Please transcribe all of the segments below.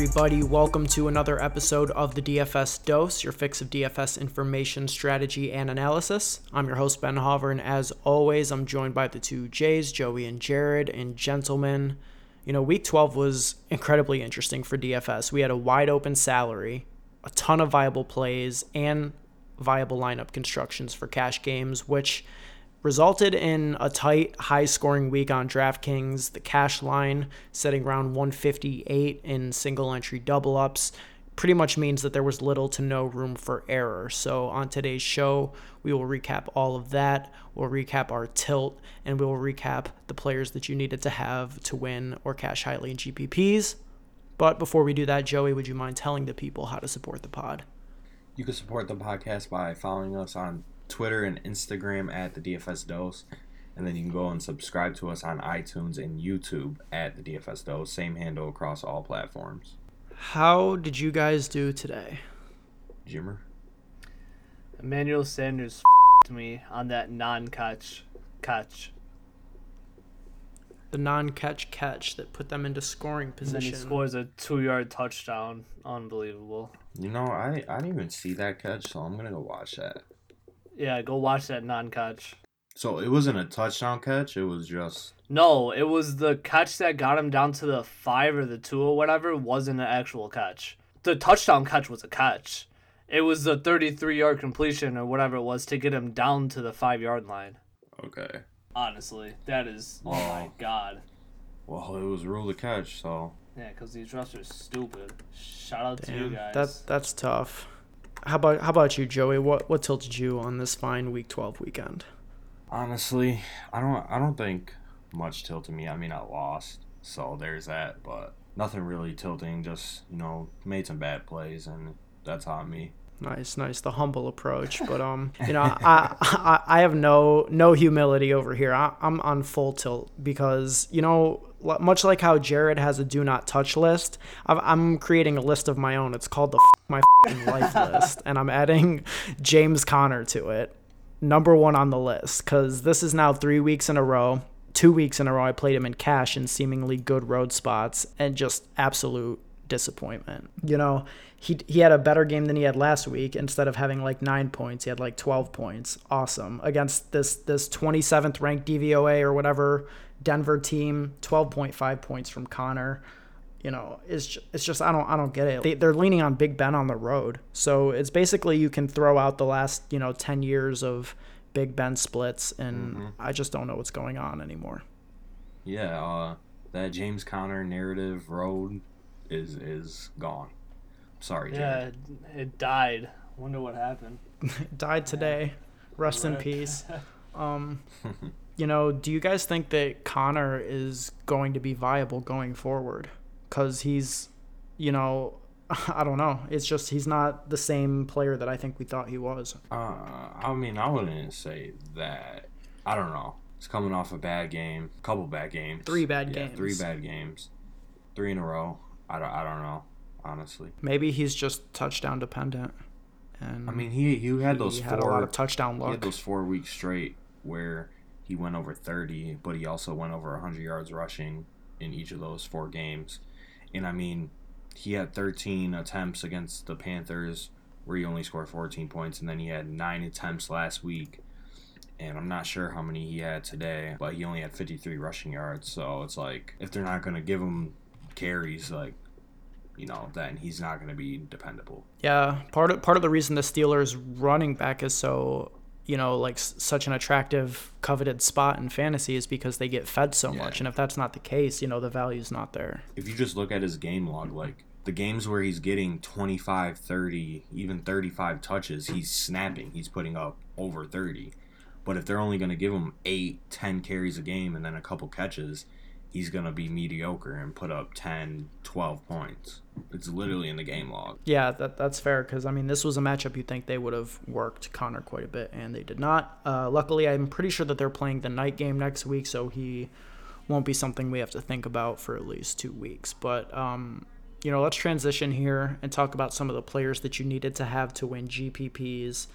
everybody? Welcome to another episode of the DFS Dose, your fix of DFS information, strategy, and analysis. I'm your host, Ben Hover, and as always, I'm joined by the two J's, Joey and Jared. And gentlemen, you know, week 12 was incredibly interesting for DFS. We had a wide open salary, a ton of viable plays, and viable lineup constructions for cash games, which resulted in a tight, high scoring week on DraftKings. The cash line setting around 158 in single entry double ups pretty much means that there was little to no room for error. So, on today's show, we will recap all of that. We'll recap our tilt and we will recap the players that you needed to have to win or cash highly in GPPs. But before we do that, Joey, would you mind telling the people how to support the pod? You can support the podcast by following us on Twitter and Instagram at the DFS Dose. And then you can go and subscribe to us on iTunes and YouTube at the DFS Dose. Same handle across all platforms. How did you guys do today? Jimmer? Emmanuel Sanders f***ed me on that non-catch catch. The non-catch catch that put them into scoring And then he scores a two-yard touchdown. Unbelievable. You know, I, I didn't even see that catch, so I'm going to go watch that. Yeah, go watch that non-catch. So it wasn't a touchdown catch, it was just. No, it was the catch that got him down to the five or the two or whatever. Wasn't an actual catch. The touchdown catch was a catch. It was the 33-yard completion or whatever it was to get him down to the five-yard line. Okay. Honestly, that is oh my god. Well, it was ruled a catch, so. Yeah, because these refs are stupid. Shout out to you Damn, guys. that that's tough. How about how about you, Joey? What what tilted you on this fine Week 12 weekend? Honestly, I don't I don't think much tilted me. I mean, I lost, so there's that, but nothing really tilting. Just you know, made some bad plays, and that's on me. Nice, nice, the humble approach. But um, you know, I, I I have no no humility over here. I, I'm on full tilt because you know, much like how Jared has a do not touch list, I've, I'm creating a list of my own. It's called the F- my life list, and I'm adding James Conner to it, number one on the list, because this is now three weeks in a row. Two weeks in a row, I played him in cash in seemingly good road spots, and just absolute disappointment. You know, he he had a better game than he had last week. Instead of having like nine points, he had like twelve points. Awesome against this this twenty seventh ranked DVOA or whatever Denver team. Twelve point five points from Conner. You know, it's just, it's just I don't I don't get it. They, they're leaning on Big Ben on the road, so it's basically you can throw out the last you know ten years of Big Ben splits, and I just don't know what's going on anymore. Yeah, uh, that James Conner narrative road is is gone. Sorry, Yeah, Jared. it, it died. Wonder what happened. died today. Rest in peace. Um, you know, do you guys think that Conner is going to be viable going forward? Because he's, you know, I don't know. It's just he's not the same player that I think we thought he was. Uh, I mean, I wouldn't say that. I don't know. He's coming off a bad game, a couple bad games, Three bad yeah, Three bad games, three in a row. I don't, I don't know, honestly. Maybe he's just touchdown dependent. And I mean, he he had those he four had a lot of touchdown he had those four weeks straight where he went over 30, but he also went over 100 yards rushing in each of those four games. And I mean, he had 13 attempts against the Panthers where he only scored 14 points, and then he had nine attempts last week. And I'm not sure how many he had today, but he only had 53 rushing yards. So it's like, if they're not going to give him carries, like, you know, then he's not going to be dependable. Yeah, part of part of the reason the Steelers running back is so you know like s- such an attractive coveted spot in fantasy is because they get fed so Yeah. much, and if that's not the case, you know the value's not there. if you just look at his game log, like the games where he's getting 25, 30, even 35 touches, he's snapping. He's putting up over 30. But if they're only going to give him 8, 10 carries a game and then a couple catches, he's going to be mediocre and put up 10, 12 points. It's literally in the game log. Yeah, that that's fair because I mean this was a matchup you'd think they would have worked Conner quite a bit, and they did not. Uh, luckily, I'm pretty sure that they're playing the night game next week, so he won't be something we have to think about for at least two weeks. But um, you know, let's transition here and talk about some of the players that you needed to have to win GPPs.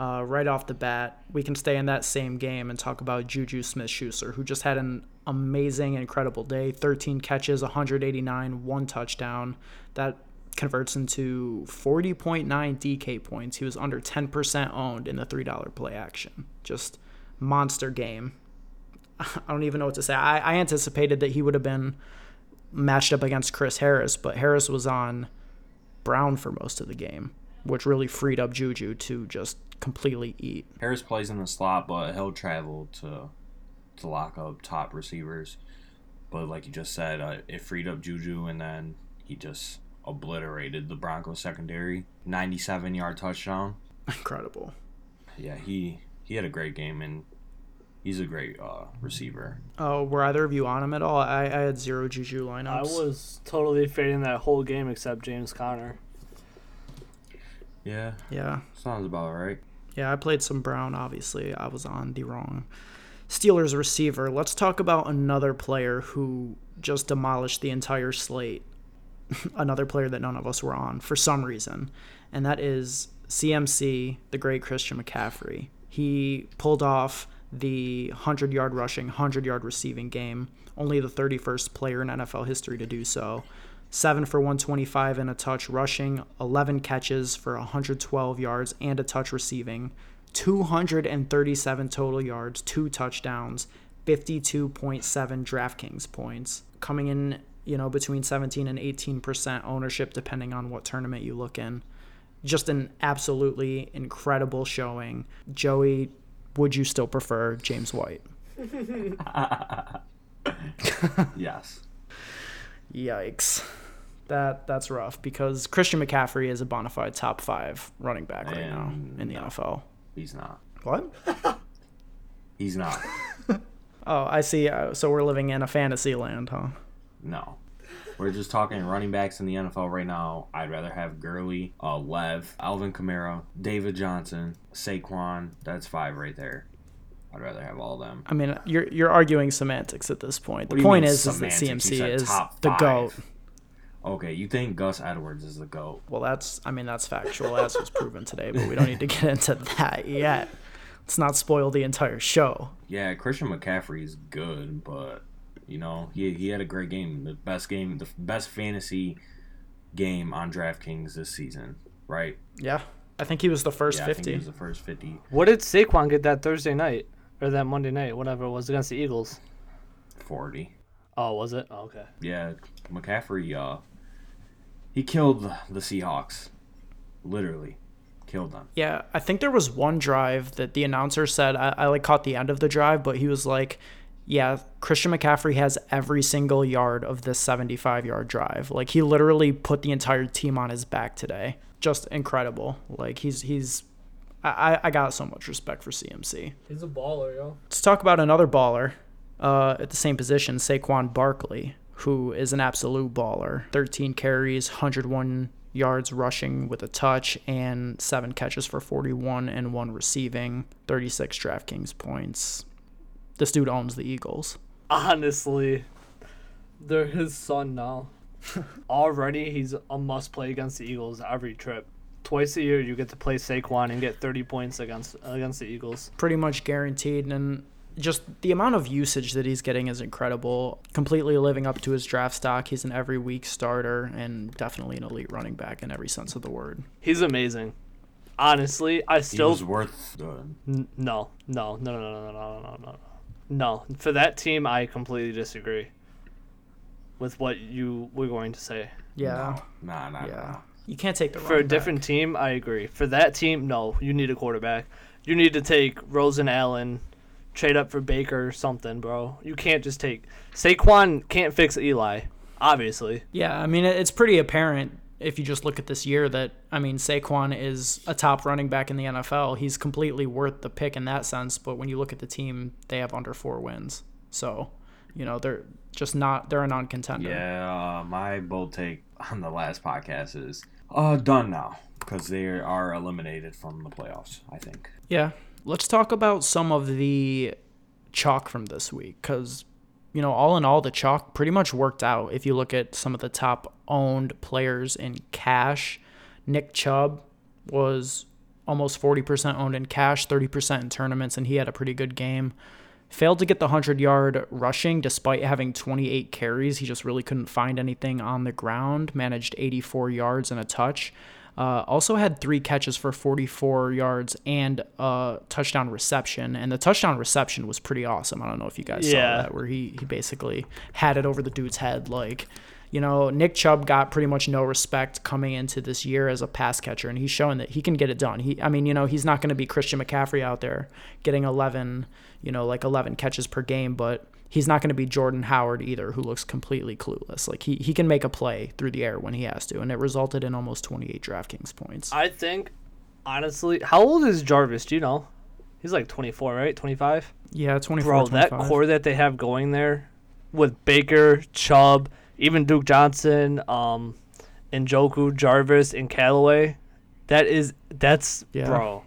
Uh, right off the bat, we can stay in that same game and talk about Juju Smith Schuster, who just had an amazing, incredible day. 13 catches, 189, one touchdown. That converts into 40.9 DK points. He was under 10% owned in the $3 play action. Just monster game. I don't even know what to say. I, I anticipated that he would have been matched up against Chris Harris, but Harris was on Brown for most of the game, which really freed up Juju to just completely eat. Harris plays in the slot, but he'll travel to to lock up top receivers. But like you just said, uh, it freed up Juju, and then he just obliterated the Broncos secondary. 97 yard touchdown. Incredible. Yeah, he he had a great game, and he's a great uh, receiver. Oh, were either of you on him at all? I, I had zero Juju lineups. I was totally fading that whole game except James Conner. Yeah, Yeah. sounds about right. Yeah, I played some Brown, obviously. I was on the wrong Steelers receiver. Let's talk about another player who just demolished the entire slate. another player that none of us were on for some reason. And that is CMC, the great Christian McCaffrey. He pulled off the 100 yard rushing, 100 yard receiving game, only the 31st player in NFL history to do so. 7 for 125 and a touch rushing, 11 catches for 112 yards and a touch receiving, 237 total yards, two touchdowns, 52.7 DraftKings points, coming in, you know, between 17 and 18% ownership depending on what tournament you look in. Just an absolutely incredible showing. Joey, would you still prefer James White? Yes. Yikes. That that's rough because Christian McCaffrey is a bona fide top five running back right now in the NFL. He's not. What? He's not. Oh, I see. Uh, So we're living in a fantasy land, huh? No. We're just talking running backs in the NFL right now. I'd rather have Gurley, uh, Lev, Alvin Kamara, David Johnson, Saquon. That's five right there. I'd rather have all of them. I mean, you're you're arguing semantics at this point. The point mean is, is that CMC is the goat. Okay, you think Gus Edwards is the GOAT. Well, that's I mean that's factual as was proven today, but we don't need to get into that yet. Let's not spoil the entire show. Yeah, Christian McCaffrey is good, but you know he he had a great game, the best game, the best fantasy game on DraftKings this season, right? Yeah, I think he was the first yeah, I think fifty. he was the first fifty. What did Saquon get that Thursday night or that Monday night, whatever it was against the Eagles? 40. Oh, was it? Oh, okay. Yeah, McCaffrey, uh, he killed the, the Seahawks. Literally, killed them. Yeah, I think there was one drive that the announcer said I, I like caught the end of the drive, but he was like, "Yeah, Christian McCaffrey has every single yard of this 75 yard drive. Like he literally put the entire team on his back today. Just incredible. Like he's he's." I, I- I got so much respect for CMC. He's a baller, yo. Let's talk about another baller uh, at the same position, Saquon Barkley, who is an absolute baller. 13 carries, 101 yards rushing with a touch, and seven catches for 41 and one receiving, 36 DraftKings points. This dude owns the Eagles. Honestly, they're his son now. Already, he's a must play against the Eagles every trip. Twice a year, you get to play Saquon and get 30 points against against the Eagles. Pretty much guaranteed, and just the amount of usage that he's getting is incredible. Completely living up to his draft stock. He's an every week starter and definitely an elite running back in every sense of the word. He's amazing. Honestly, I He still was worth the. N- no, no, no, no, no, no, no, no, no. No, for that team, I completely disagree with what you were going to say. Yeah. Nah, nah, Yeah. nah. You can't take the For a running back. different team, I agree. For that team, no, you need a quarterback. You need to take Rosen Allen, trade up for Baker or something, bro. You can't just take Saquon can't fix Eli, obviously. Yeah, I mean it's pretty apparent if you just look at this year that I mean Saquon is a top running back in the NFL. He's completely worth the pick in that sense, but when you look at the team, they have under 4 wins. So, you know, they're just not they're a non-contender. Yeah, uh, my bold take on the last podcast is uh done now because they are eliminated from the playoffs. I think. Yeah. Let's talk about some of the chalk from this week cuz you know, all in all the chalk pretty much worked out if you look at some of the top owned players in cash. Nick Chubb was almost 40% owned in cash, 30% in tournaments and he had a pretty good game. failed to get the 100 yard rushing despite having 28 carries. He just really couldn't find anything on the ground, managed 84 yards and a touch. Uh, also had three catches for 44 yards and a touchdown reception. And the touchdown reception was pretty awesome. I don't know if you guys Yeah. saw that, where he, he basically had it over the dude's head. Like, you know, Nick Chubb got pretty much no respect coming into this year as a pass catcher, and he's showing that he can get it done. He, I mean, you know, he's not going to be Christian McCaffrey out there getting 11, you know, like 11 catches per game, but he's not going to be Jordan Howard either, who looks completely clueless. Like he, he can make a play through the air when he has to, and it resulted in almost 28 DraftKings points. I think, honestly, how old is Jarvis? Do you know? He's like 24, right? 25? Yeah, 24. Bro, that core that they have going there with Baker, Chubb, even Duke Johnson, um, and Njoku, Jarvis, and Callaway, that is that's Yeah. bro.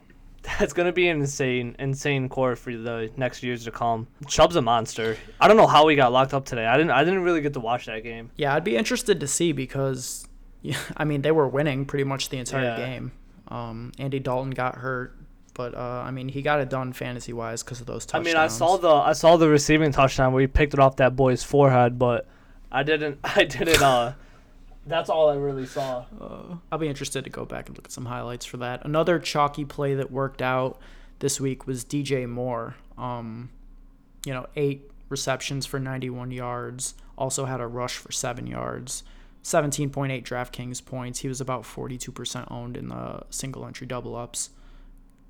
That's gonna be an insane, insane core for the next years to come. Chubb's a monster. I don't know how he got locked up today. I didn't. I didn't really get to watch that game. Yeah, I'd be interested to see because, yeah, I mean, they were winning pretty much the entire Yeah. game. Um, Andy Dalton got hurt, but uh, I mean, he got it done fantasy wise because of those touchdowns. I mean, I saw the I saw the receiving touchdown where he picked it off that boy's forehead, but I didn't. I didn't. Uh, that's all I really saw. I'll be interested to go back and look at some highlights for that. Another chalky play that worked out this week was DJ Moore. Um, you know, eight receptions for 91 yards. Also had a rush for seven yards. 17.8 DraftKings points. He was about 42% owned in the single entry double ups.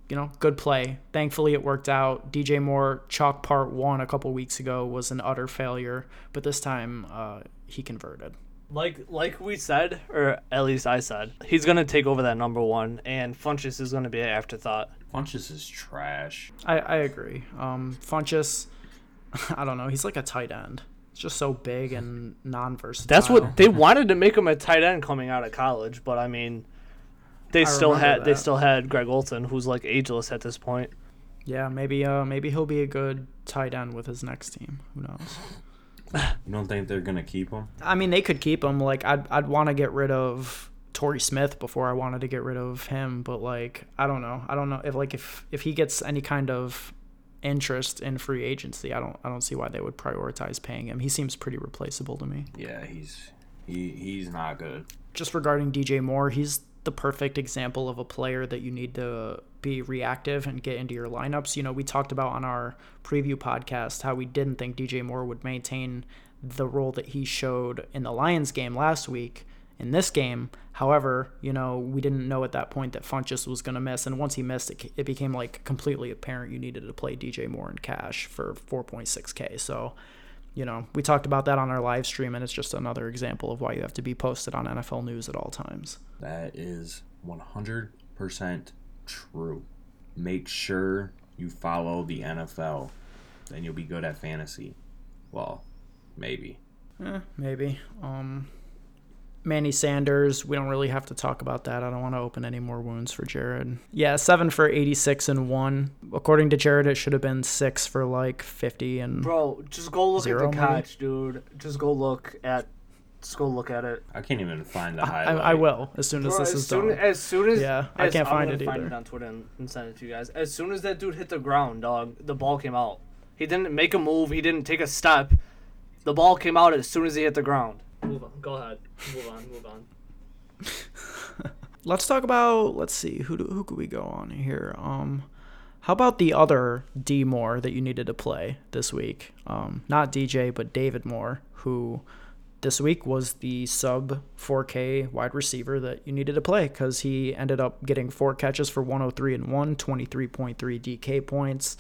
You know, good play. Thankfully, it worked out. DJ Moore, chalk part one a couple weeks ago, was an utter failure, but this time uh, he converted. Like like we said, or at least I said, he's gonna take over that number one, and Funchess is gonna be an afterthought. Funchess is trash. I, I agree. Um, Funchess, I don't know. He's like a tight end. It's just so big and non-versatile. That's what they wanted to make him a tight end coming out of college, but I mean, they I still remember had they still had Greg Olsen, who's like ageless at this point. Yeah, maybe. Uh, maybe he'll be a good tight end with his next team. Who knows? You don't think they're gonna keep him? I mean, they could keep him. Like, I'd I'd want to get rid of Torrey Smith before I wanted to get rid of him. But like, I don't know. I don't know if like if if he gets any kind of interest in free agency, I don't I don't see why they would prioritize paying him. He seems pretty replaceable to me. Yeah, he's he he's not good. just regarding DJ Moore, he's the perfect example of a player that you need to be reactive and get into your lineups. You know, we talked about on our preview podcast how we didn't think DJ Moore would maintain the role that he showed in the Lions game last week in this game. However, you know, we didn't know at that point that Funchess was going to miss. And once he missed, it, it became like completely apparent you needed to play DJ Moore in cash for 4.6K. So, you know, we talked about that on our live stream, and it's just another example of why you have to be posted on NFL news at all times. That is 100% true. Make sure you follow the NFL. Then you'll be good at fantasy. Well, maybe. Eh, maybe. Um, Manny Sanders, we don't really have to talk about that. I don't want to open any more wounds for Jared. Yeah, seven for 86 and one. According to Jared, it should have been six for like 50 and. Bro, just go look Zero, at the maybe? catch, dude. Just go look at, just go look at it. I can't even find the I, highlight. I will as soon as Bro, this as is soon done. as soon as Yeah, I can't I'm find gonna it find either. it on Twitter and, and send it to you guys. As soon as that dude hit the ground, dog, the ball came out. He didn't make a move. He didn't take a step. The ball came out as soon as he hit the ground. Move on. Go ahead. Move on. Move on. Let's talk about. Let's see who do, who could we go on here. Um, how about the other D Moore that you needed to play this week? Um, not DJ, but David Moore, who this week was the sub 4K wide receiver that you needed to play because he ended up getting four catches for 103 and one, 23.3 DK points.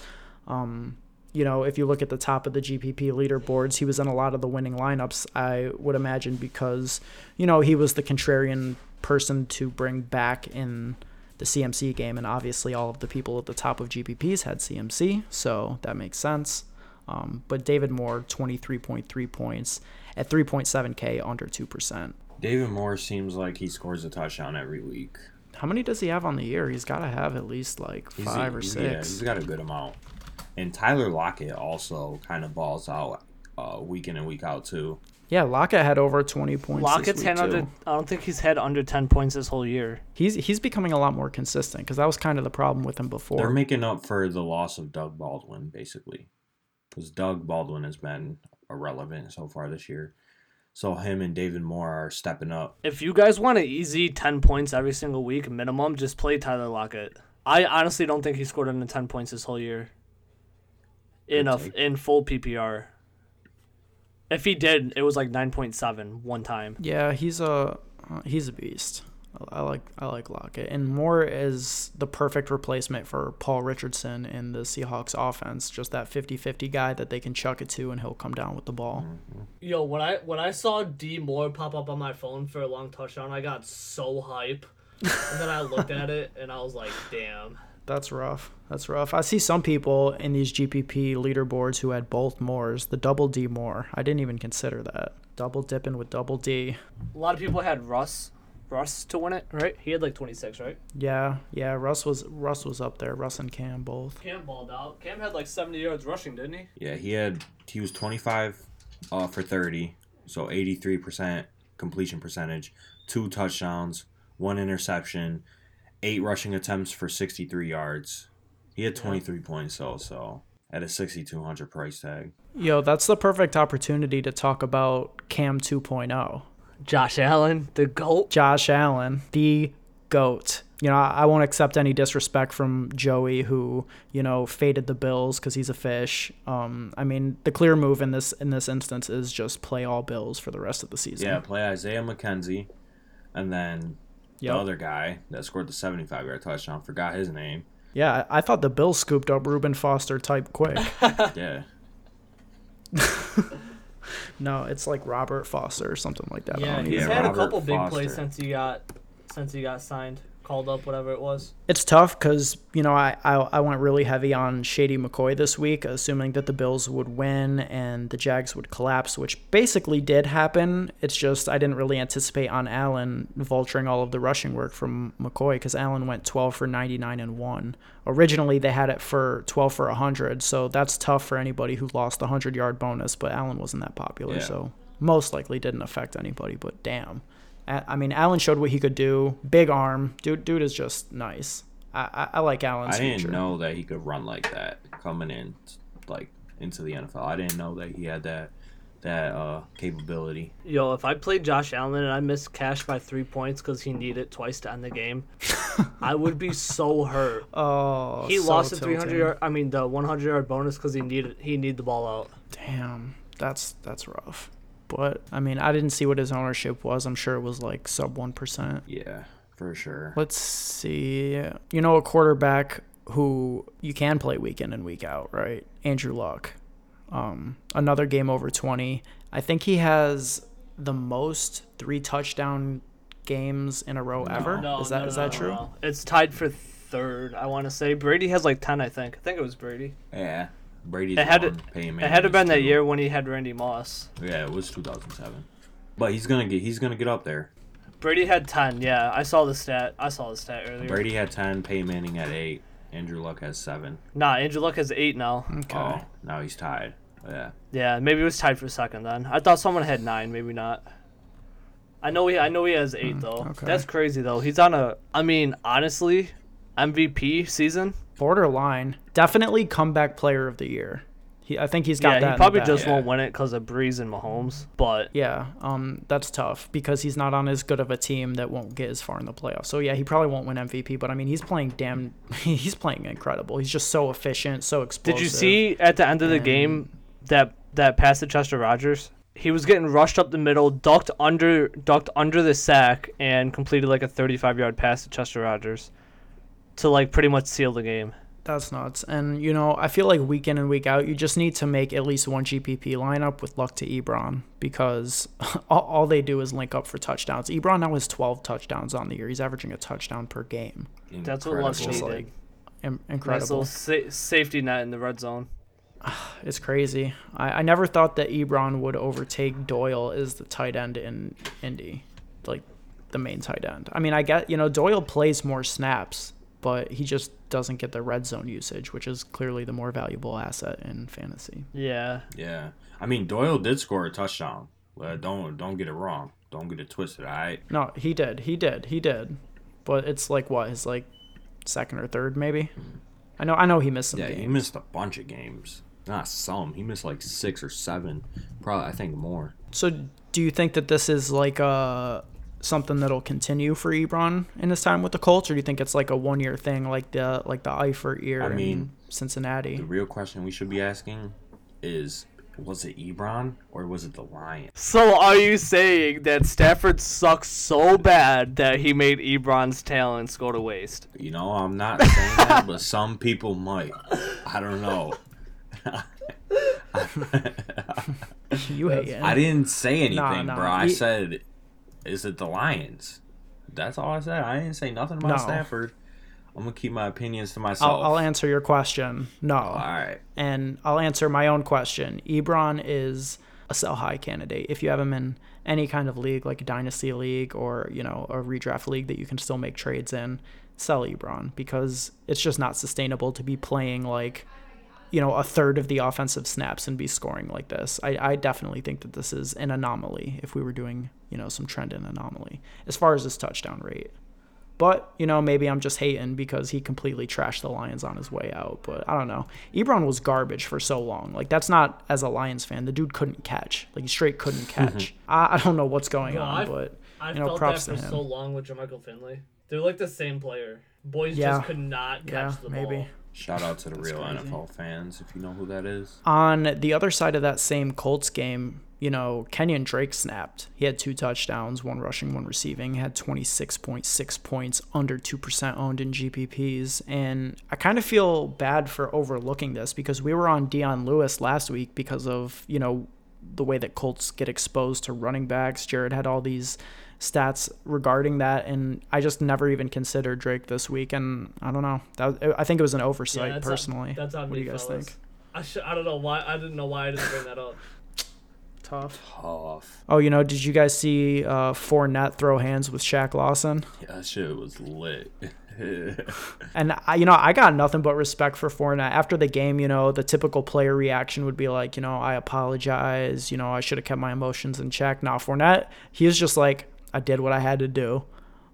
Um, you know, if you look at the top of the GPP leaderboards, he was in a lot of the winning lineups, I would imagine, because, you know, he was the contrarian person to bring back in the CMC game. And obviously, all of the people at the top of GPPs had CMC, so that makes sense. Um, but David Moore, 23.3 points at 3.7K, under 2%. David Moore seems like he scores a touchdown every week. How many does he have on the year? He's got to have at least like He's five or six. Yeah, he's got a good amount. And Tyler Lockett also kind of balls out uh, week in and week out too. Yeah, Lockett had over 20 points. Lockett's this week had under. I don't think he's had under ten points this whole year. He's he's becoming a lot more consistent because that was kind of the problem with him before. They're making up for the loss of Doug Baldwin, basically. because Doug Baldwin has been irrelevant so far this year. So him and David Moore are stepping up. If you guys want an easy 10 points every single week minimum, just play Tyler Lockett. I honestly don't think he scored under 10 points this whole year. In a take. in full PPR. If he did, it was like 9.7 one time. Yeah, he's a uh, he's a beast. I I like I like Lockett, and Moore is the perfect replacement for Paul Richardson in the Seahawks offense. Just that 50-50 guy that they can chuck it to, and he'll come down with the ball. Yo, when I when I saw D Moore pop up on my phone for a long touchdown, I got so hype. and then I looked at it and I was like, damn. That's rough. That's rough. I see some people in these GPP leaderboards who had both Moores, the double D Moore. I didn't even consider that. Double dipping with double D. A lot of people had Russ Russ to win it, right? He had like 26, right? Yeah, yeah. Russ was Russ was up there. Russ and Cam both. Cam balled out. Cam had like 70 yards rushing, didn't he? Yeah, he had he was 25 uh, for 30, so 83% completion percentage, two touchdowns, one interception, eight rushing attempts for 63 yards. He had 23 points though, so at a 6200 price tag. Yo, that's the perfect opportunity to talk about Cam 2.0. Josh Allen, the GOAT. Josh Allen, the GOAT. You know, I I won't accept any disrespect from Joey, who you know faded the Bills because he's a fish. Um, I mean, the clear move in this in this instance is just play all Bills for the rest of the season. Yeah, play Isaiah McKenzie, and then Yep. the other guy that scored the 75 yard touchdown, forgot his name. Yeah, I I thought the Bills scooped up Reuben Foster type quick. Yeah, no, it's like Robert Foster or something like that. Yeah, he's even- Yeah, had a Robert couple big plays since he got since he got signed, called up, whatever it was. It's tough because you know I, I I went really heavy on Shady McCoy this week, assuming that the Bills would win and the Jags would collapse, which basically did happen. It's just I didn't really anticipate on Allen vulturing all of the rushing work from McCoy because Allen went 12 for 99 and one. Originally they had it for 12 for 100, so that's tough for anybody who lost the 100 yard bonus. But Allen wasn't that popular, Yeah. so most likely didn't affect anybody. But damn. A- I mean, Allen showed what he could do. Big arm, dude. Dude is just nice. I, I, I like Allen's I didn't future. know that he could run like that coming in, like into the NFL. I didn't know that he had that that uh capability. Yo, if I played Josh Allen and I missed cash by three points because he needed it twice to end the game, I would be so hurt. Oh, He so lost the 300 yard, I mean the 100 yard bonus because he needed he needed the ball out. Damn, that's that's rough. But I mean, I didn't see what his ownership was. I'm sure it was like sub one percent. Yeah, for sure. Let's see. You know, a quarterback who you can play week in and week out, right? Andrew Luck. Um, another game over 20. I think he has the most three touchdown games in a row ever. is that is that true? It's tied for third. I want to say Brady has like 10. I think. I think it was Brady. Yeah, Brady's It had one, to- Peyton It had to have been Manning's that year when he had Randy Moss. Yeah, it was 2007. But he's gonna get he's gonna get up there. Brady had 10. Yeah, I saw the stat. I saw the stat earlier. Brady had 10, Peyton Manning had eight, Andrew Luck has seven. Nah, Andrew Luck has eight now. Okay. Oh, now he's tied. Yeah, Yeah, maybe it was tied for a second then. I thought someone had nine, maybe not. I know he I know he has eight hmm, though. okay. That's crazy though. He's on a I mean, honestly, MVP season. Borderline. Definitely comeback player of the year. He, I think he's got Yeah, that. he in probably the just bag. won't win it because of Brees and Mahomes. But Yeah, um, that's tough because he's not on as good of a team that won't get as far in the playoffs. So yeah, he probably won't win MVP, but I mean, he's playing damn, he's playing incredible. He's just so efficient, so explosive. did you see at the end of the and- game that that pass to Chester Rogers? He was getting rushed up the middle, ducked under ducked under the sack, and completed like a 35 yard pass to Chester Rogers to like pretty much seal the game. That's nuts. And you know, I feel like week in and week out, you just need to make at least one GPP lineup with luck to Ebron because all, all they do is link up for touchdowns. Ebron now has 12 touchdowns on the year. He's averaging a touchdown per game. That's what Luck Incredible. needed. like Im- Nice incredible. little sa- safety net in the red zone. It's crazy. I, I never thought that Ebron would overtake Doyle as the tight end in Indy, like the main tight end. I mean, I get you know Doyle plays more snaps, but he just doesn't get the red zone usage, which is clearly the more valuable asset in fantasy. Yeah. Yeah, I mean Doyle did score a touchdown. Uh, don't don't get it wrong. Don't get it twisted. All right. No, he did, he did, he did, but it's like what his like second or third maybe. I know, I know he missed some Yeah, he missed a bunch of games. Not some. He missed like six or seven. Probably, I think more. So, do you think that this is like a something that'll continue for Ebron in his time with the Colts, or do you think it's like a one year thing, like the like the Eifert year I in mean, Cincinnati? The real question we should be asking is was it Ebron or was it the Lions? So are you saying that Stafford sucks so bad that he made Ebron's talents go to waste? You know, I'm not saying that, but some people might. I don't know. you hate it. I didn't say anything, Nah, nah, bro. I he- said, is it the Lions? That's all I said. I didn't say nothing about No. Stafford. I'm gonna keep my opinions to I'll, myself. I'll answer your question. No. all right. and I'll answer my own question. Ebron is a sell high candidate. If you have him in any kind of league, like a dynasty league or you know a redraft league that you can still make trades in, sell Ebron because it's just not sustainable to be playing like you know a third of the offensive snaps and be scoring like this. I, I definitely think that this is an anomaly. If we were doing you know some trend in anomaly as far as his touchdown rate. But, you know, maybe I'm just hating because he completely trashed the Lions on his way out. But I don't know. Ebron was garbage for so long. Like, that's not as a Lions fan. The dude couldn't catch. Like, he straight couldn't mm-hmm. catch. I, I don't know what's going No, on, I've- but, I you know, felt props that to for him. so long with Jermichael Finley. They're like the same player. Boys Yeah. just could not catch Yeah, the maybe. Shout out to the real crazy. NFL fans if you know who that is. On the other side of that same Colts game, you know, Kenyan Drake snapped. He had two touchdowns, one rushing, one receiving. He had 26.6 points, under 2% owned in GPPs. And I kind of feel bad for overlooking this because we were on Dion Lewis last week because of, you know, the way that Colts get exposed to running backs. Jared had all these stats regarding that, and I just never even considered Drake this week. And I don't know. That, I think it was an oversight, that's on- personally. that's on what me, do you guys fellas. think? I sh- I don't know why. I didn't know why I didn't bring that up. Tough. Tough. Oh, you know, did you guys see uh, Fournette throw hands with Shaq Lawson? Yeah, that shit was lit. And I, you know, I got nothing but respect for Fournette. After the game, you know, the typical player reaction would be like, you know, I apologize. You know, I should have kept my emotions in check. Now Fournette, he was just like, I did what I had to do.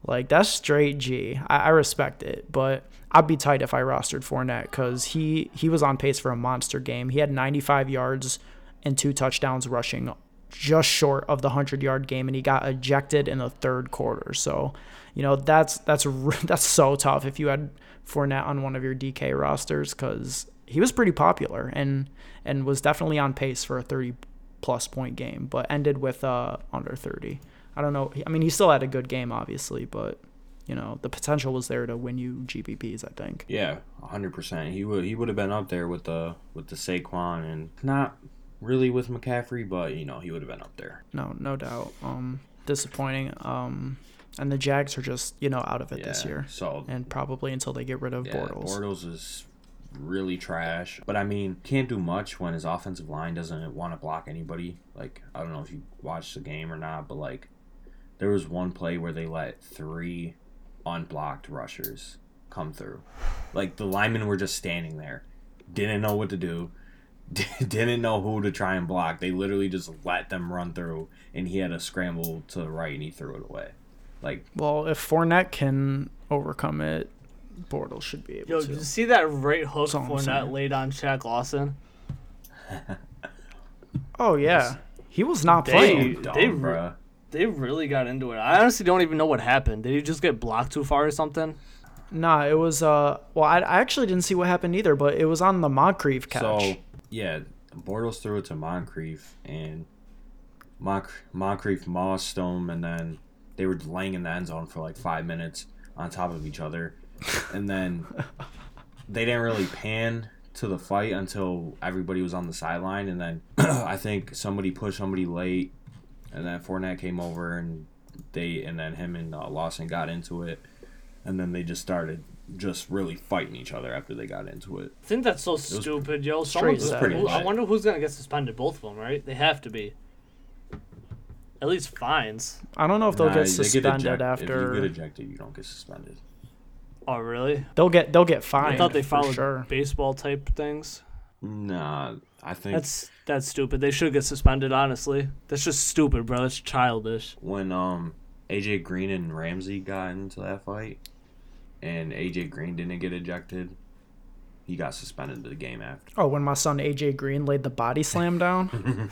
Like that's straight G. I, I respect it, but I'd be tight if I rostered Fournette because he he was on pace for a monster game. He had 95 yards and two touchdowns rushing, just short of the 100 yard game, and he got ejected in the third quarter. So, you know that's that's that's so tough if you had Fournette on one of your DK rosters because he was pretty popular and and was definitely on pace for a 30 plus point game, but ended with uh under 30. I don't know. I mean, he still had a good game, obviously, but you know the potential was there to win you GPPs. I think. yeah, hundred percent. He would he would have been up there with the with the Saquon and not really with McCaffrey, but you know he would have been up there. No, no doubt. Um, disappointing. Um, and the Jags are just you know out of it this Yeah, year, So and probably until they get rid of yeah, Bortles. Bortles is really trash. But I mean, can't do much when his offensive line doesn't want to block anybody. Like I don't know if you watched the game or not, but like there was one play where they let three unblocked rushers come through. Like the linemen were just standing there, didn't know what to do. Didn't know who to try and block. They literally just let them run through, and he had to scramble to the right, and he threw it away. Like Well, if Fournette can overcome it, Bortles should be able Yo, to. did you see that right hook That's all I'm Fournette laid on Shaq Lawson? Oh yeah, he was not They- playing. dumb, they- bruh. They really got into it. I honestly don't even know what happened. Did he just get blocked too far or something? Nah, it was uh. Well, I, I actually didn't see what happened either, but it was on the Moncrief catch. So yeah, Bortles threw it to Moncrief, and Mon- Moncrief mossed him, and then they were laying in the end zone for like five minutes on top of each other, and then they didn't really pan to the fight until everybody was on the sideline, and then I think somebody pushed somebody late, and then Fournette came over, and they and then him and uh, Lawson got into it, and then they just started just really fighting each other after they got into it. I think that's so stupid, yo. Someone's, Straight pretty I wonder who's gonna get suspended. Both of them, right? They have to be. At least fines. I don't know if they'll Nah, get they suspended eject- after. If you get ejected, you don't get suspended. Oh, really? they'll get they'll get fined. I thought they followed sure. baseball type things. Nah, I think That's that's stupid. They should get suspended. Honestly, that's just stupid, bro. That's childish. when um AJ Green and Ramsey got into that fight, and AJ Green didn't get ejected, he got suspended the game after. Oh, when my son AJ Green laid the body slam down.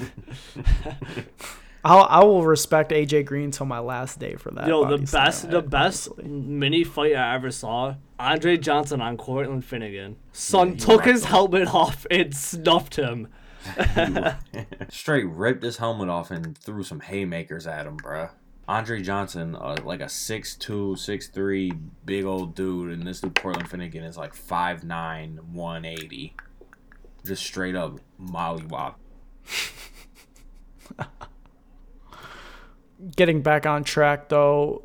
I'll, I will respect AJ Green till my last day for that. Yo, the body slam, best, the best honestly. mini fight I ever saw. Andre Johnson on Cortland Finnegan. Son he took his him. helmet off and snuffed him. Straight ripped his helmet off and threw some haymakers at him, bruh. Andre Johnson, uh, like a 6'2", 6'3", big old dude, and this dude Cortland Finnegan is like 5'9", 180. Just straight up mollywop. Getting back on track though,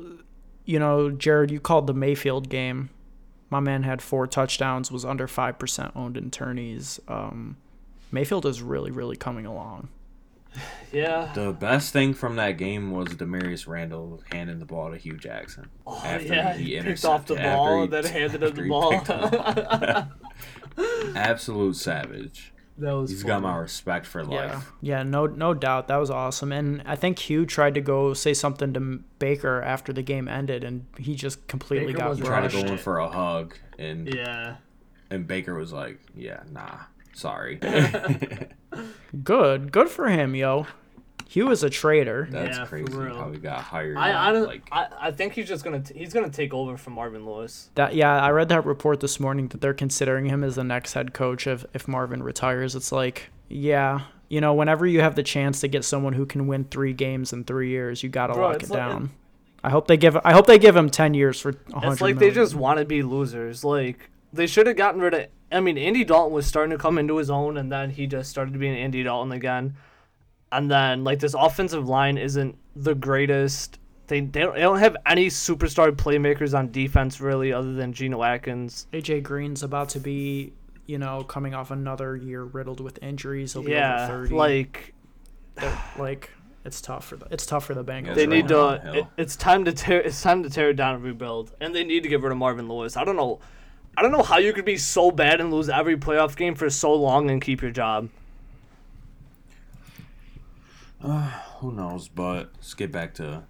you know, Jared, you called the Mayfield game. My man had four touchdowns, was under five percent owned in tourneys. Um, Mayfield is really, really coming along. Yeah. The best thing from that game was Damarious Randall handing the ball to Hue Jackson. Oh, yeah, he picked off the ball he- and then handed him the ball. picked him up. Absolute savage. that was He's got my respect for life. yeah, yeah, no, no doubt, that was awesome. And I think Hue tried to go say something to Baker after the game ended, and he just completely Baker got was Tried to go in for a hug, and Yeah. and Baker was like, "Yeah, nah, sorry." Good, good for him, yo. He was a traitor. That's Yeah, for crazy real. how he got hired. I, I, don't, like I I think he's just gonna t- he's gonna take over from Marvin Lewis. That yeah, I read that report this morning that they're considering him as the next head coach if if Marvin retires. It's like, yeah, you know, whenever you have the chance to get someone who can win three games in three years, you gotta Bro, lock it like- down. I hope they give. I hope they give him ten years for hundred It's like they just want to be losers. Like they should have gotten rid of. I mean, Andy Dalton was starting to come into his own, and then he just started being Andy Dalton again. And then like this offensive line isn't the greatest. They they don't, they don't have any superstar playmakers on defense really, other than Geno Atkins. AJ Green's about to be, you know, coming off another year riddled with injuries. He'll be Yeah, over thirty. like They're- like it's tough for the it's tough for the Bengals. they It's need right to. It, it's time to tear. It's time to tear it down and rebuild. And they need to get rid of Marvin Lewis. I don't know. I don't know how you could be so bad and lose every playoff game for so long and keep your job. who knows? But let's get back to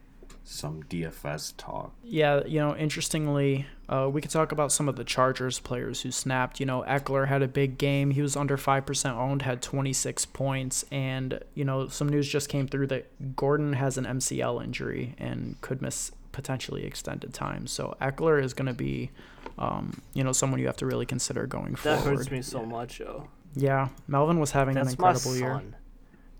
some DFS talk. Yeah, you know, interestingly, uh, we could talk about some of the Chargers players who snapped. You know, Ekeler had a big game. He was under 5% owned, had 26 points. And, you know, some news just came through that Gordon has an MCL injury and could miss potentially extended time. So Ekeler is going to be, um, you know, someone you have to really consider going That forward. hurts me so much, yo. Yeah, Melvin was having That's an my incredible year. son.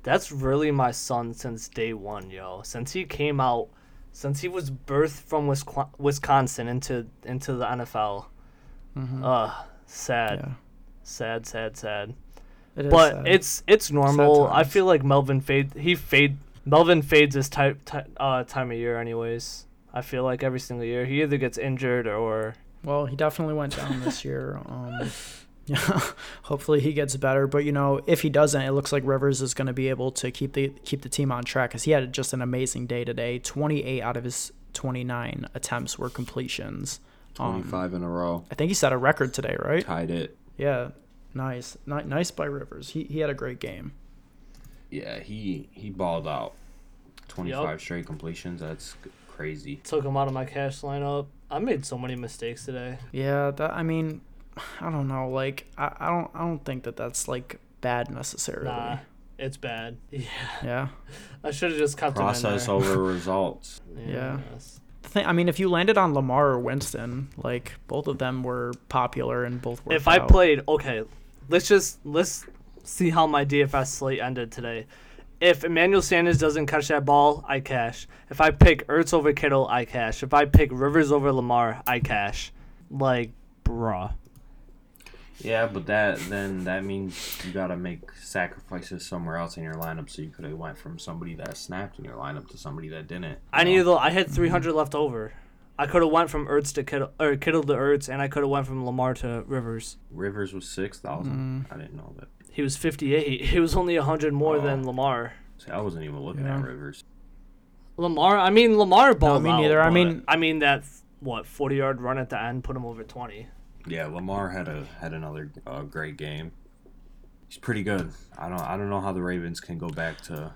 That's really my son since day one, yo. Since he came out, since he was birthed from Wisco- Wisconsin into into the NFL. Uh, sad, Mm-hmm. Yeah, sad, sad, sad. it is. But sad. it's it's normal. I feel like Melvin fade. He fade. Melvin fades this type ti uh, time of year, anyways. I feel like every single year he either gets injured or Well, he definitely went down this year. Um, yeah, hopefully he gets better. But you know, if he doesn't, it looks like Rivers is going to be able to keep the keep the team on track because he had just an amazing day today. Twenty eight out of his twenty nine attempts were completions. Um, Twenty five in a row, I think he set a record today, right? tied it. Yeah, nice, Ni- nice by Rivers. He he had a great game. Yeah, he he balled out. Twenty five straight completions. That's c- crazy. took him out of my cash lineup. I made so many mistakes today. Yeah, that I mean, I don't know. Like I, I don't I don't think that that's like bad necessarily. Nah, it's bad. Yeah, Yeah. I should have just kept Process him in there. over results. Yeah. Yes. The thing, I mean, if you landed on Lamar or Winston, like both of them were popular and both worked If I out. played, okay, let's just let's see how my DFS slate ended today. If Emmanuel Sanders doesn't catch that ball, I cash. If I pick Ertz over Kittle, I cash. If I pick Rivers over Lamar, I cash. Like, bruh. Yeah, but that then that means you gotta make sacrifices somewhere else in your lineup. So you could have went from somebody that snapped in your lineup to somebody that didn't. I you know? needed. the- I had 300 left over. I could have went from Ertz to Kittle or Kittle to Ertz, and I could have went from Lamar to Rivers. Rivers was six thousand. Mm. I didn't know that. He was 58. He was only 100 more Oh. than Lamar. See, I wasn't even looking Yeah. at Rivers. Lamar, I mean Lamar balled me out, neither. I mean- I mean that what 40 yard run at the end put him over 20. Yeah, Lamar had a had another uh, great game. He's pretty good. I don't I don't know how the Ravens can go back to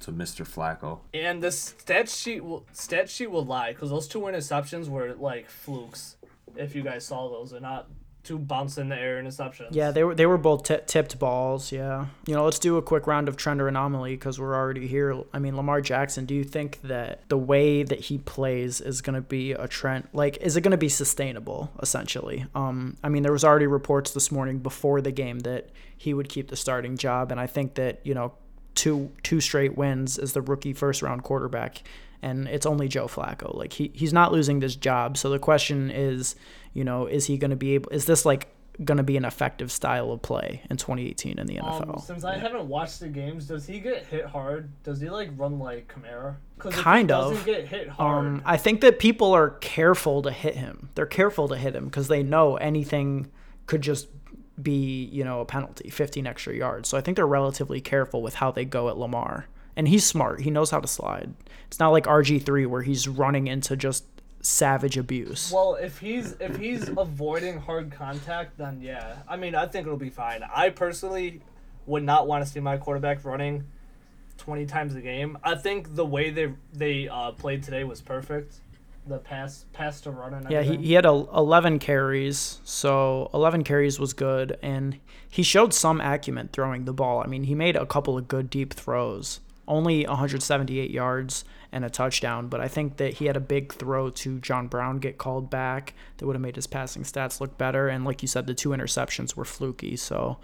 to Mr. Flacco. And the stat sheet will stat sheet will lie because those two interceptions were like flukes. If you guys saw those, they're not two bounce in the air interceptions. Yeah, they were they were both t- tipped balls. Yeah, you know, let's do a quick round of trend or anomaly because we're already here. I mean, Lamar Jackson. Do you think that the way that he plays is going to be a trend? Like, is it going to be sustainable? Essentially, um, I mean, there was already reports this morning before the game that he would keep the starting job, and I think that you know, two two straight wins as the rookie first round quarterback. And it's only Joe Flacco. Like he, he's not losing this job. So the question is, you know, is he going to be able? Is this like going to be an effective style of play in 2018 in the NFL? Um, since I haven't watched the games, does he get hit hard? Does he like run like Kamara? Because Kind he of. doesn't get hit hard. Um, I think that people are careful to hit him. They're careful to hit him because they know anything could just be, you know, a penalty, 15 extra yards. So I think they're relatively careful with how they go at Lamar. And he's smart. He knows how to slide. It's not like RG3 where he's running into just savage abuse. Well, if he's if he's avoiding hard contact, then yeah. I mean, I think it'll be fine. I personally would not want to see my quarterback running twenty times a game. I think the way they they uh, played today was perfect. The pass pass to run and Yeah, he, he had a, 11 carries, so 11 carries was good, and he showed some acumen throwing the ball. I mean, he made a couple of good deep throws, only 178 yards and a touchdown, but I think that he had a big throw to John Brown get called back that would have made his passing stats look better. And like you said, the two interceptions were fluky, so.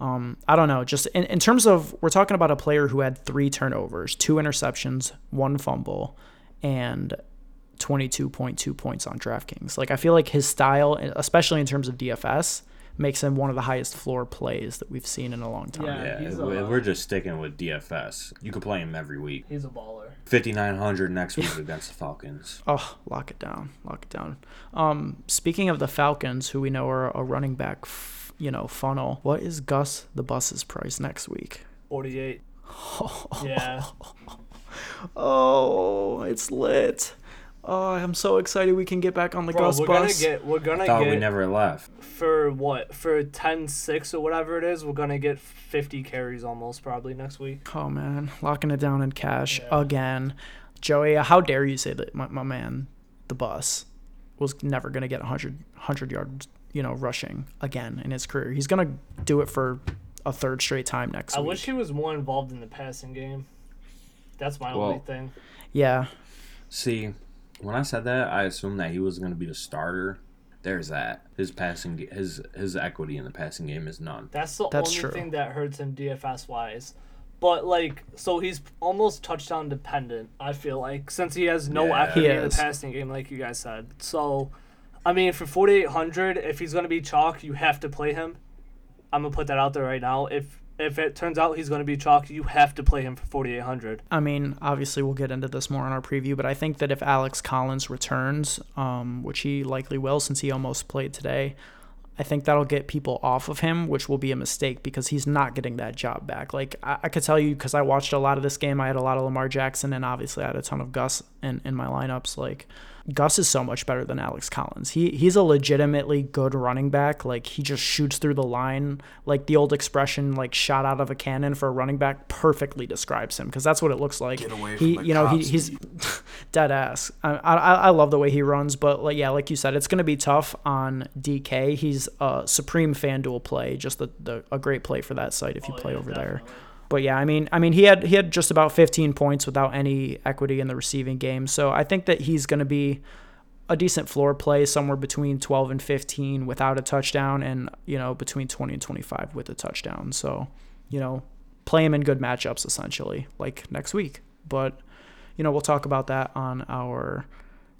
Um, I don't know. Just in, in terms of, we're talking about a player who had three turnovers, two interceptions, one fumble, and 22.2 points on DraftKings. Like I feel like his style, especially in terms of DFS, makes him one of the highest floor plays that we've seen in a long time. Yeah. Yeah, we- a- we're just sticking with DFS. You could play him every week. He's a baller. 5,900 next week against the Falcons. Oh, lock it down, lock it down. Um, speaking of the Falcons, who we know are a running back, f- you know, funnel. What is Gus the Bus's price next week? Forty eight. yeah. Oh, it's lit. Oh, I'm so excited we can get back on the Bro, Gus we're bus. gonna get we're gonna Thought we never left. for what for 10-6 or whatever it is. We're gonna get fifty carries almost probably next week. Oh man, locking it down in cash Yeah. again. Joey, how dare you say that my, my man, the bus, was never going to get 100, 100 yards, you know, rushing again in his career. He's going to do it for a third straight time next I week. I wish he was more involved in the passing game. That's my Well- only thing. yeah. See, when I said that, I assumed that he was going to be the starter. There's that. His passing, his his equity in the passing game is none. That's the That's only true. thing that hurts him DFS wise. But like, so he's almost touchdown dependent. I feel like since he has no Yeah. equity in the passing game, like you guys said. So, I mean, for forty eight hundred, if he's gonna be chalk, you have to play him. I'm gonna put that out there right now. If if it turns out he's gonna be chalk, you have to play him for forty eight hundred. I mean, obviously, we'll get into this more in our preview, but I think that if Alex Collins returns, um, which he likely will since he almost played today, I think that'll get people off of him, which will be a mistake because he's not getting that job back. Like, I, I could tell you because I watched a lot of this game, I had a lot of Lamar Jackson, and obviously I had a ton of Gus in, in my lineups. Like, Gus is so much better than Alex Collins. He he's a legitimately good running back. Like he just shoots through the line. Like the old expression, like shot out of a cannon for a running back, perfectly describes him because that's what it looks like. Get away he, from you know, he, he's dead ass. I, I I love the way he runs, but like yeah, like you said, it's gonna be tough on DK. He's a supreme FanDuel play, just the, the a great play for that site if you Oh, play yeah, over there. But yeah, I mean, I mean, he had he had just about 15 points without any equity in the receiving game. So I think that he's going to be a decent floor play, somewhere between 12 and 15 without a touchdown, and you know between 20 and 25 with a touchdown. So you know, play him in good matchups essentially, like next week. But you know, we'll talk about that on our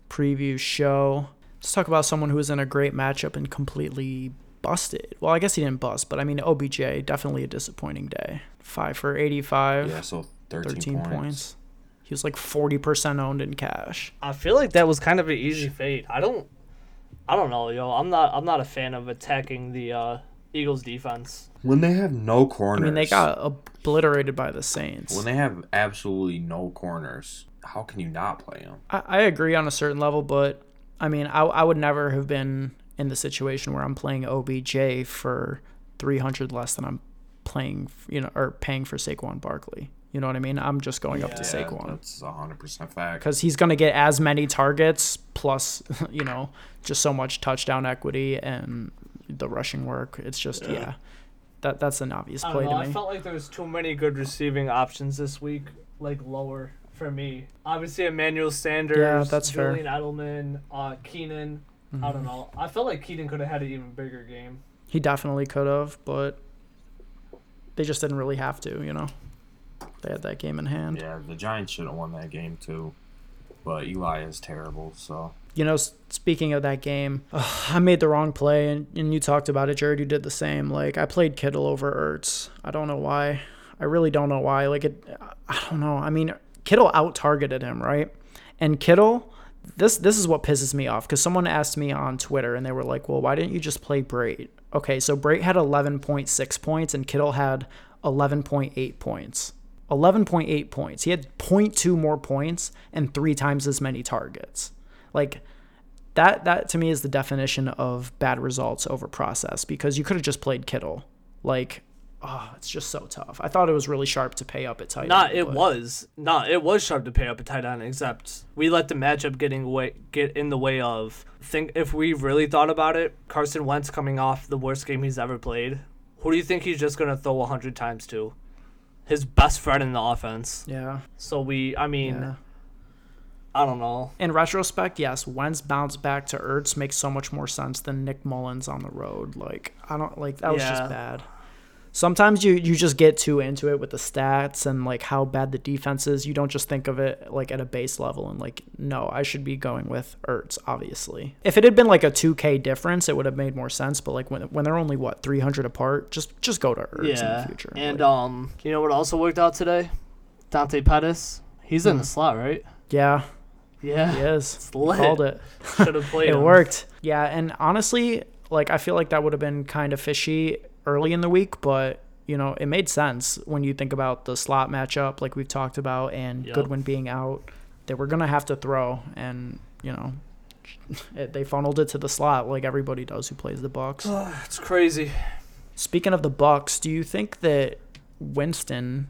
preview show. Let's talk about someone who is in a great matchup and completely busted. Well, I guess he didn't bust, but I mean, OBJ definitely a disappointing day. Five for 85, Yeah, so 13, 13 points. points. He was like 40% owned in cash. I feel like that was kind of an easy fade. I don't, I don't know, yo. I'm not, I'm not a fan of attacking the uh, Eagles defense. When they have no corners. I mean, they got obliterated by the Saints. When they have absolutely no corners, how can you not play them? I, I agree on a certain level, but I mean, I, I would never have been in the situation where I'm playing OBJ for 300 less than I'm playing, you know, or paying for Saquon Barkley. You know what I mean? I'm just going up to Yeah, Saquon That's 100% fact. because he's going to get as many targets plus, you know, just so much touchdown equity and the rushing work. It's just yeah, that that's an obvious play don't know. to me. I felt like there was too many good receiving options this week, like lower for me. Obviously, Emmanuel Sanders, Yeah, that's fair. Julian Edelman, uh, Keenan. I Mm-hmm. don't know. I felt like Keaton could have had an even bigger game. He definitely could have, but they just didn't really have to. You know, they had that game in hand. Yeah, the Giants should have won that game too, but Eli is terrible. So You know, speaking of that game, I made the wrong play, and, and you talked about it, Jared. You did the same. Like I played Kittle over Ertz. I don't know why. I really don't know why. Like it, I don't know. I mean, Kittle out targeted him, right? And Kittle, this this is what pisses me off because someone asked me on Twitter, and they were like, "Well, why didn't you just play Brate?" Okay, so Brate had 11.6 points, and Kittle had 11.8 points. 11.8 points. He had 0.2 more points and three times as many targets. Like that that to me is the definition of bad results over process because you could have just played Kittle. Like oh, it's just so tough. I thought it was really sharp to pay up at tight Nah, end, it but- was. Nah, it was sharp to pay up a tight end, except we let the matchup getting way get in the way of think if we really thought about it, Carson Wentz coming off the worst game he's ever played. Who do you think he's just gonna throw hundred times to? His best friend in the offense. Yeah. So we I mean Yeah. I don't know. In retrospect, yes, Wentz bounce back to Ertz makes so much more sense than Nick Mullens on the road. Like I don't like that was Yeah. just bad. Sometimes you you just get too into it with the stats and like how bad the defense is. You don't just think of it like at a base level and like no, I should be going with Ertz obviously. If it had been like a 2k difference, it would have made more sense, but like when when they're only what 300 apart, just just go to Ertz in the future. And Like, um you know what also worked out today? Dante Pettis. He's in the slot, right? yeah, Yeah. he is. Called it. Should have played it him. worked. Yeah, and honestly, like I feel like that would have been kind of fishy early in the week, but you know, it made sense when you think about the slot matchup like we've talked about and Yep. Goodwin being out. They were to have to throw and, you know, it, they funneled it to the slot like everybody does who plays the Bucs. It's crazy. Speaking of the Bucs, do you think that Winston,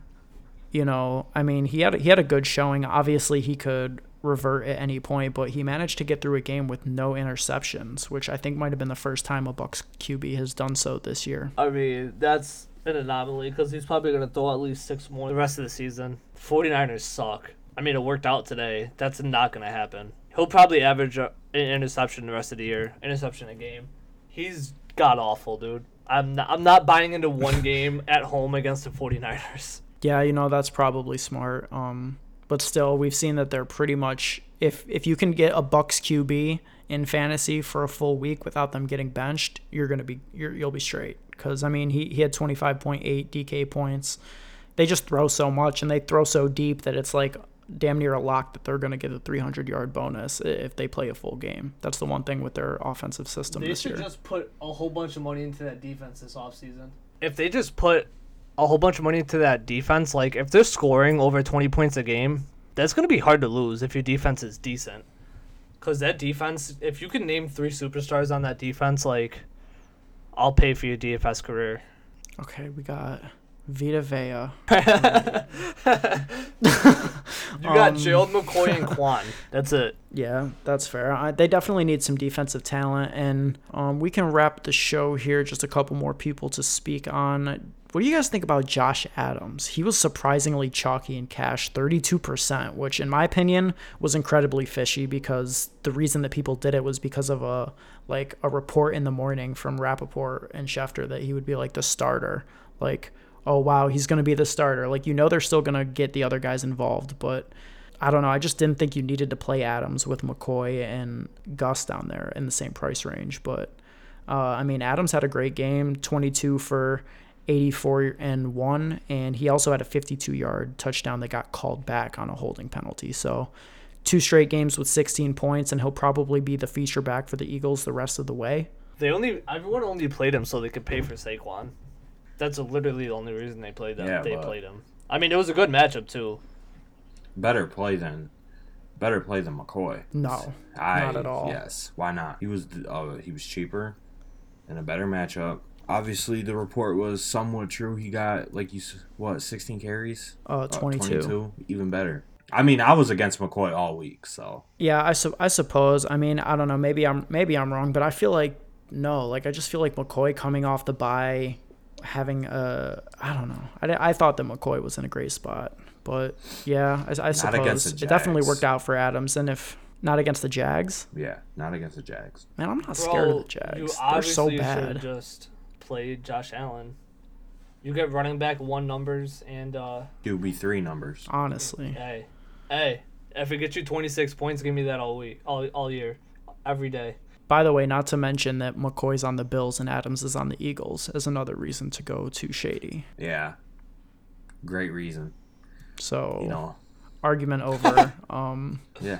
you know, I mean, he had he had a good showing. Obviously, he could revert at any point, but he managed to get through a game with no interceptions, which I think might have been the first time a Bucs QB has done so this year. I mean, that's an anomaly because he's probably going to throw at least six more the rest of the season. 49ers suck. I mean, it worked out today. That's not going to happen. He'll probably average an interception the rest of the year, interception a game. He's god awful, dude. I'm not, I'm not buying into one game at home against the 49ers. Yeah, you know, that's probably smart. Um, but still, we've seen that they're pretty much if if you can get a Bucs QB in fantasy for a full week without them getting benched, you're gonna be you're, you'll be straight. Because I mean, he he had 25.8 DK points. They just throw so much and they throw so deep that it's like damn near a lock that they're gonna get a 300 yard bonus if they play a full game. That's the one thing with their offensive system They this should year. just put a whole bunch of money into that defense this offseason. If they just put a whole bunch of money to that defense, like if they're scoring over 20 points a game, that's going to be hard to lose if your defense is decent. Because that defense, if you can name three superstars on that defense, like, I'll pay for your DFS career. Okay, we got Vita Vea. You got Um, Gerald McCoy and Kwon. That's it. Yeah, that's fair. I, they definitely need some defensive talent, and um, we can wrap the show here. Just a couple more people to speak on. What do you guys think about Josh Adams? He was surprisingly chalky in cash, 32%, which in my opinion was incredibly fishy because the reason that people did it was because of a like a report in the morning from Rapoport and Schefter that he would be like the starter. Like, oh wow, he's gonna be the starter. Like you know they're still gonna get the other guys involved, but I don't know. I just didn't think you needed to play Adams with McCoy and Gus down there in the same price range. But uh, I mean, Adams had a great game, 22 for 84 and one, and he also had a 52 yard touchdown that got called back on a holding penalty. So two straight games with 16 points, and he'll probably be the feature back for the Eagles the rest of the way. They only everyone only played him so they could pay for Saquon. That's literally the only reason they played them. Yeah, they played him. I mean, it was a good matchup too. better play than better play than McCoy. No, I, not at all. Yes, why not? He was uh, he was cheaper and a better matchup. Obviously, the report was somewhat true. He got like you what sixteen carries, uh, Uh, 22. even better. I mean, I was against McCoy all week, so Yeah, I, su- I suppose. I mean, I don't know. Maybe I'm maybe I'm wrong, but I feel like no. Like I just feel like McCoy coming off the bye, having a I don't know. I, I thought that McCoy was in a great spot, but yeah, I, I against suppose the it definitely worked out for Adams. And if not against the Jags, Yeah, not against the Jags. man, I'm not scared of the Bro, You Jags. They're so bad. just play Josh Allen. You get running back one numbers and uh QB three numbers. Honestly, hey, hey, if it gets you 26 points, give me that all week, all all year, every day. by the way, not to mention that McCoy's on the Bills and Adams is on the Eagles is another reason to go to Shady. Yeah, great reason. So You know. argument over. um, Yeah.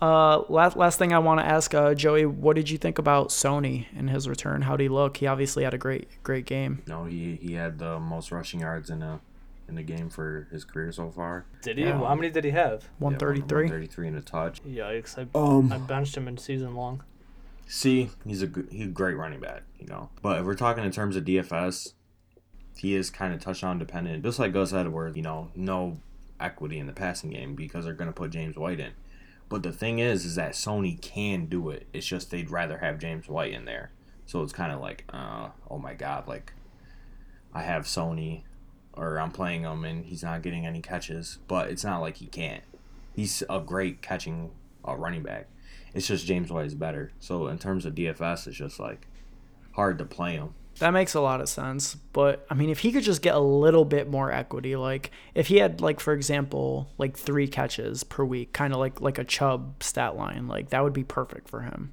Uh, last last thing I want to ask, uh, Joey, what did you think about Sony and his return? How did he look? He obviously had a great great game. No, he he had the most rushing yards in a in the game for his career so far. Did he? Yeah. How many did he have? One thirty three. Thirty three in a touch. Yikes! I, Um. I benched him in season long. See, he's a he's a great running back, you know. But if we're talking in terms of DFS, he is kind of touchdown dependent, just like Gus Edwards. You know, no equity in the passing game because they're going to put James White in. But the thing is, is that Sony can do it. It's just they'd rather have James White in there. So it's kind of like, uh, oh my God, like I have Sony, or I'm playing him and he's not getting any catches. But it's not like he can't. He's a great catching uh, running back. It's just James White is better. So in terms of DFS, it's just like hard to play him. That makes a lot of sense. But I mean, if he could just get a little bit more equity, like if he had, like for example, like three catches per week, kind of like like a Chubb stat line, like that would be perfect for him.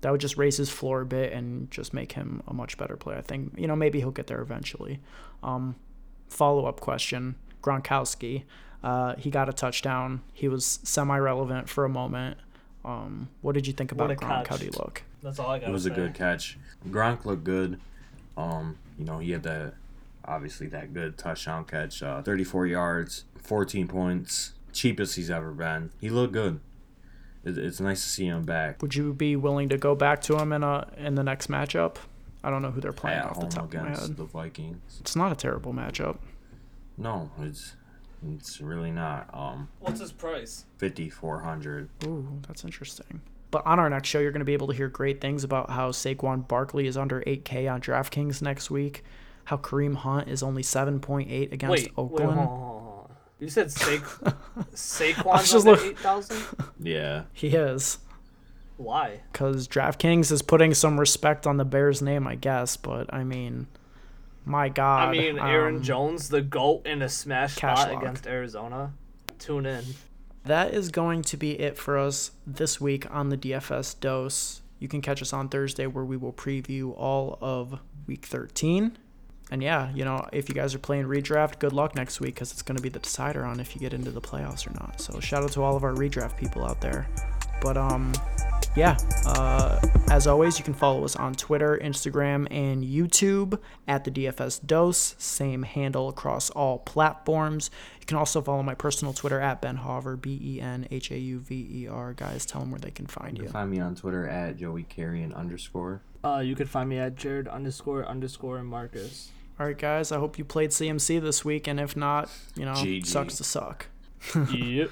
That would just raise his floor a bit and just make him a much better player. I think you know maybe he'll get there eventually. Um, follow up question: Gronkowski, uh, he got a touchdown. He was semi relevant for a moment. Um, what did you think about What Gronk? catch. How do you look? That's all I got. It was a good catch. Gronk looked good. Um, you know, he had that obviously that good touchdown catch, uh, 34 yards, 14 points, cheapest he's ever been. He looked good. It, it's nice to see him back Would you be willing to go back to him in a in the next matchup? I don't know who they're playing at off the home top of my against head. the Vikings. It's not a terrible matchup. No, it's it's really not. Um, What's his price? 5400. Ooh, that's interesting. But on our next show, you're going to be able to hear great things about how Saquon Barkley is under 8K on DraftKings next week. How Kareem Hunt is only 7.8 against Wait, wait, Oakland. on, hold on, hold on. You said Sa- I was Saquon's under look- eight thousand. Yeah. He is. Why? Because DraftKings is putting some respect on the Bears' name, I guess. But I mean, my God. I mean, Aaron um, Jones, the goat in a smash cash spot lock. against Arizona. Tune in. That is going to be it for us this week on the DFS dose. You can catch us on Thursday where we will preview all of week 13. And yeah, you know, if you guys are playing redraft, good luck next week because it's going to be the decider on if you get into the playoffs or not. So shout out to all of our redraft people out there. But um, yeah, uh, as always, you can follow us on Twitter, Instagram, and YouTube at the DFS Dose. Same handle across all platforms. You can also follow my personal Twitter at Ben Hauver, B E N H A U V E R. Guys, tell them where they can find You you. can find me on Twitter at Joey Carrion underscore. Uh, you can find me at Jared underscore underscore Marcus. All right, guys, I hope you played CMC this week, and if not, you know, GG. sucks to suck. yep.